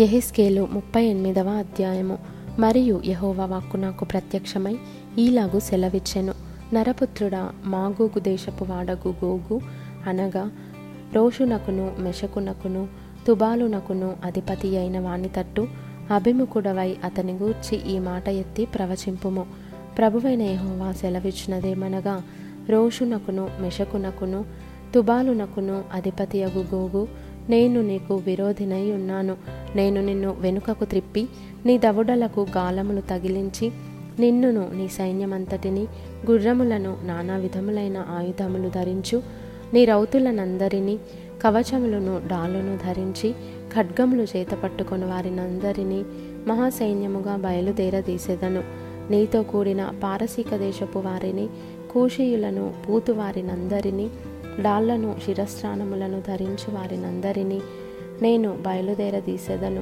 ఎహెస్కేలు ముప్పై ఎనిమిదవ అధ్యాయము. మరియు యహోవా వాక్కు నాకు ప్రత్యక్షమై ఈలాగు సెలవిచ్చెను. నరపుత్రుడా మాగోగు దేశపు వాడగు గోగు అనగా రోషునకును మెషకునకును తుబాలునకును అధిపతి అయిన వాని తట్టు అభిముఖుడవై అతని గూర్చి ఈ మాట ఎత్తి ప్రవచింపుము. ప్రభువైన యహోవా సెలవిచ్చినదేమనగా రోషునకును మెషకునకును తుబాలునకును అధిపతియగు గోగు నేను నీకు విరోధినై ఉన్నాను. నేను నిన్ను వెనుకకు త్రిప్పి నీ దవుడలకు గాలములు తగిలించి నిన్నును నీ సైన్యమంతటిని గుర్రములను నానా విధములైన ఆయుధములు ధరించు. నీ రౌతులనందరినీ కవచములను డాలును ధరించి ఖడ్గములు చేత పట్టుకుని వారినందరినీ మహాసైన్యముగా బయలుదేరదీసెదను. నీతో కూడిన పారసీక దేశపు వారిని కూషీయులను పూతు వారినందరినీ డాళ్ళను శిరస్త్రాణములను ధరించి వారినందరినీ నేను బయలుదేరదీసెదను.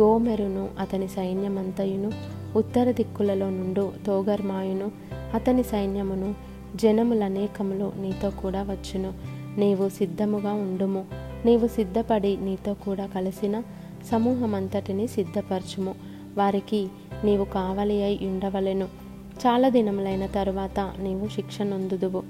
గోమెరును అతని సైన్యమంతయును ఉత్తర దిక్కులలో నుండు తోగర్మాయును అతని సైన్యమును జనములనేకములు నీతో కూడా వచ్చును. నీవు సిద్ధముగా ఉండుము. నీవు సిద్ధపడి నీతో కూడా కలిసిన సమూహమంతటిని సిద్ధపరచుము. వారికి నీవు కావలి అయి ఉండవలెను. చాలా దినములైన తరువాత నీవు శిక్ష నొందుదువు.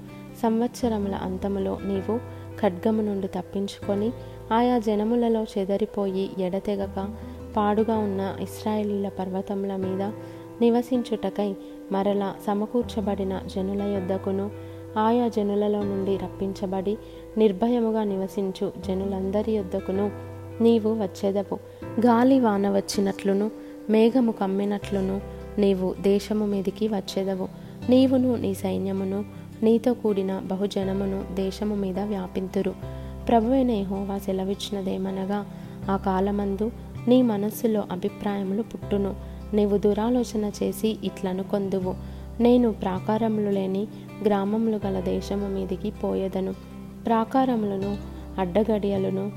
సంవత్సరముల అంతములో నీవు ఖడ్గము నుండి తప్పించుకొని ఆయా జనములలో చెదరిపోయి ఎడతెగక పాడుగా ఉన్న ఇస్రాయేలీల పర్వతముల మీద నివసించుటకై మరల సమకూర్చబడిన జనుల యొద్దకును ఆయా జనులలో నుండి రప్పించబడి నిర్భయముగా నివసించు జనులందరి యొద్దకును నీవు వచ్చేదవు గాలి వాన వచ్చినట్లును మేఘము కమ్మినట్లును నీవు దేశము మీదికి వచ్చేదవు. నీవును నీ సైన్యమును నీతో కూడిన బహుజనమును దేశము మీద వ్యాపింతురు. ప్రభువైన యహోవా సెలవిచ్చినదేమనగా ఆ కాలమందు నీ మనస్సులో అభిప్రాయములు పుట్టును. నీవు దురాలోచన చేసి ఇట్లనుకొందువు నేను ప్రాకారములు లేని గ్రామములు గల దేశము మీదికి పోయేదను. ప్రాకారములను అడ్డగడియలను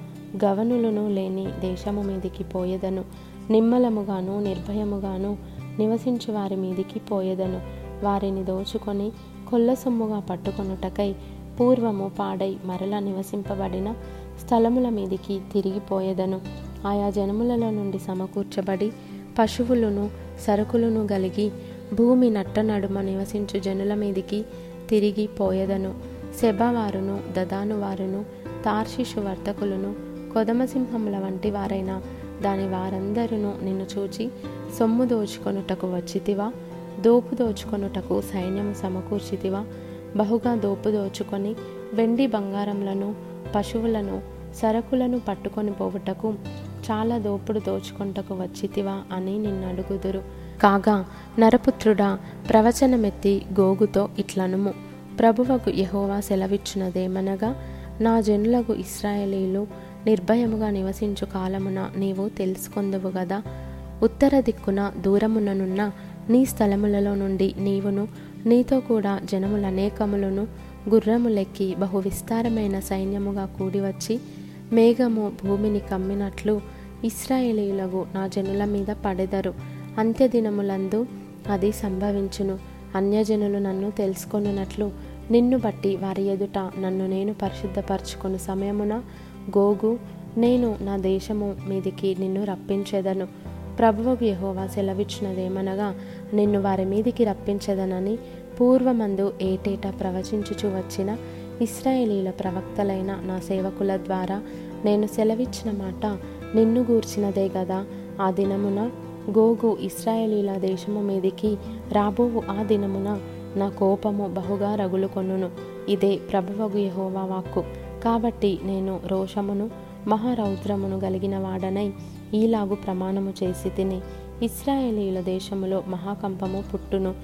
గవనులను లేని దేశము మీదికి పోయేదను. నిమ్మలముగాను నిర్భయముగాను నివసించు వారి మీదికి పోయేదను. వారిని దోచుకొని కొల్ల సొమ్ముగా పట్టుకొనుటకై పూర్వము పాడై మరల నివసింపబడిన స్థలముల మీదికి తిరిగిపోయేదను. ఆయా జనములలో నుండి సమకూర్చబడి పశువులను సరుకులను గలిగి భూమి నట్ట నడుమ నివసించు జనుల మీదికి తిరిగి పోయేదను శబవారును దదాను వారును తార్షిషు వర్తకులను కొదమసింహముల వంటి వారైన దాని వారందరూ నిన్ను చూచి సొమ్ము దోచుకొనుటకు వచ్చితివా? దోపు దోచుకొనుటకు సైన్యము సమకూర్చితివా? బహుగా దోపు దోచుకొని వెండి బంగారములను పశువులను సరకులను పట్టుకొని పోవుటకు చాలా దోపుడు దోచుకొంటకు వచ్చితివా అని నిన్ను అడుగుదురు కాగా నరపుత్రుడా ప్రవచనమెత్తి గోగుతో ఇట్లనుము. ప్రభువకు యహోవా సెలవిచ్చినదేమనగా నా జనులకు ఇస్రాయేలీలు నిర్భయముగా నివసించు కాలమున నీవు తెలుసుకొందువు గదా. ఉత్తర దిక్కున దూరముననున్న నీ స్థలములలో నుండి నీవును నీతో కూడా జనములనేకములను గుర్రములెక్కి బహు విస్తారమైన సైన్యముగా కూడివచ్చి మేఘము భూమిని కమ్మినట్లు ఇస్రాయేలీలకు నా జనుల మీద పడెదరు. అంత్యదినములందు అది సంభవించును. అన్యజనులు నన్ను తెలుసుకొనున్నట్లు నిన్ను బట్టి వారి ఎదుట నన్ను నేను పరిశుద్ధపరచుకుని సమయమున గోగు నేను నా దేశము మీదికి నిన్ను రప్పించేదను. ప్రభువుకు యహోవా సెలవిచ్చినదేమనగా నిన్ను వారి మీదికి రప్పించదనని పూర్వమందు ఏటేటా ప్రవచించుచు వచ్చిన ఇస్రాయేలీల ప్రవక్తలైన నా సేవకుల ద్వారా నేను సెలవిచ్చిన మాట నిన్ను గూర్చినదే గదా. ఆ దినమున గోగు ఇస్రాయేలీల దేశము మీదికి రాబోవు ఆ దినమున నా కోపము బహుగా రగులుకొనును. ఇదే ప్రభువగు యహోవా వాక్కు. కాబట్టి నేను రోషమును మహారౌద్రమును కలిగిన వాడనై ఈలాగు ప్రమాణము చేసి తిని ఇస్రాయేలీల దేశములో మహాకంపము పుట్టును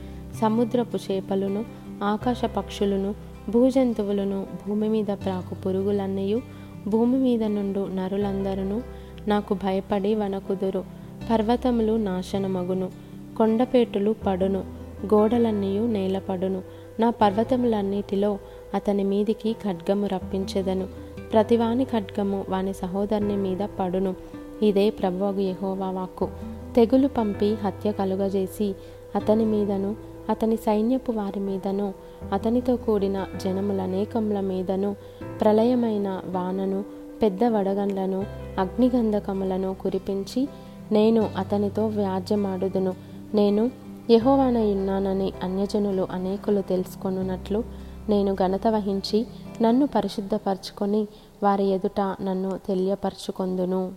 సముద్రపు చేపలను ఆకాశ పక్షులను భూజంతువులను భూమి మీద ప్రాకు పురుగులన్నయు భూమి మీద నుండు నరులందరూ నాకు భయపడి వనకుదురు పర్వతములు నాశనమగును కొండపేటులు పడును గోడలన్నయు నేలపడును. నా పర్వతములన్నిటిలో అతని మీదికి ఖడ్గము రప్పించెదను. ప్రతివాని ఖడ్గము వాని సహోదరుని మీద పడును. ఇదే ప్రభువగు యహోవా వాక్కు. తెగులు పంపి హత్య కలుగజేసి అతని మీదను అతని సైన్యపు వారి మీదను అతనితో కూడిన జనములనేకముల మీదను ప్రళయమైన వానను పెద్ద వడగండ్లను అగ్నిగంధకములను కురిపించి నేను అతనితో వ్యాజ్యమాడుదును. నేను యహోవానయున్నానని అన్యజనులు అనేకులు తెలుసుకొనున్నట్లు నేను ఘనత వహించి నన్ను పరిశుద్ధపరచుకొని వారి ఎదుట నన్ను తెలియపరచుకొందును.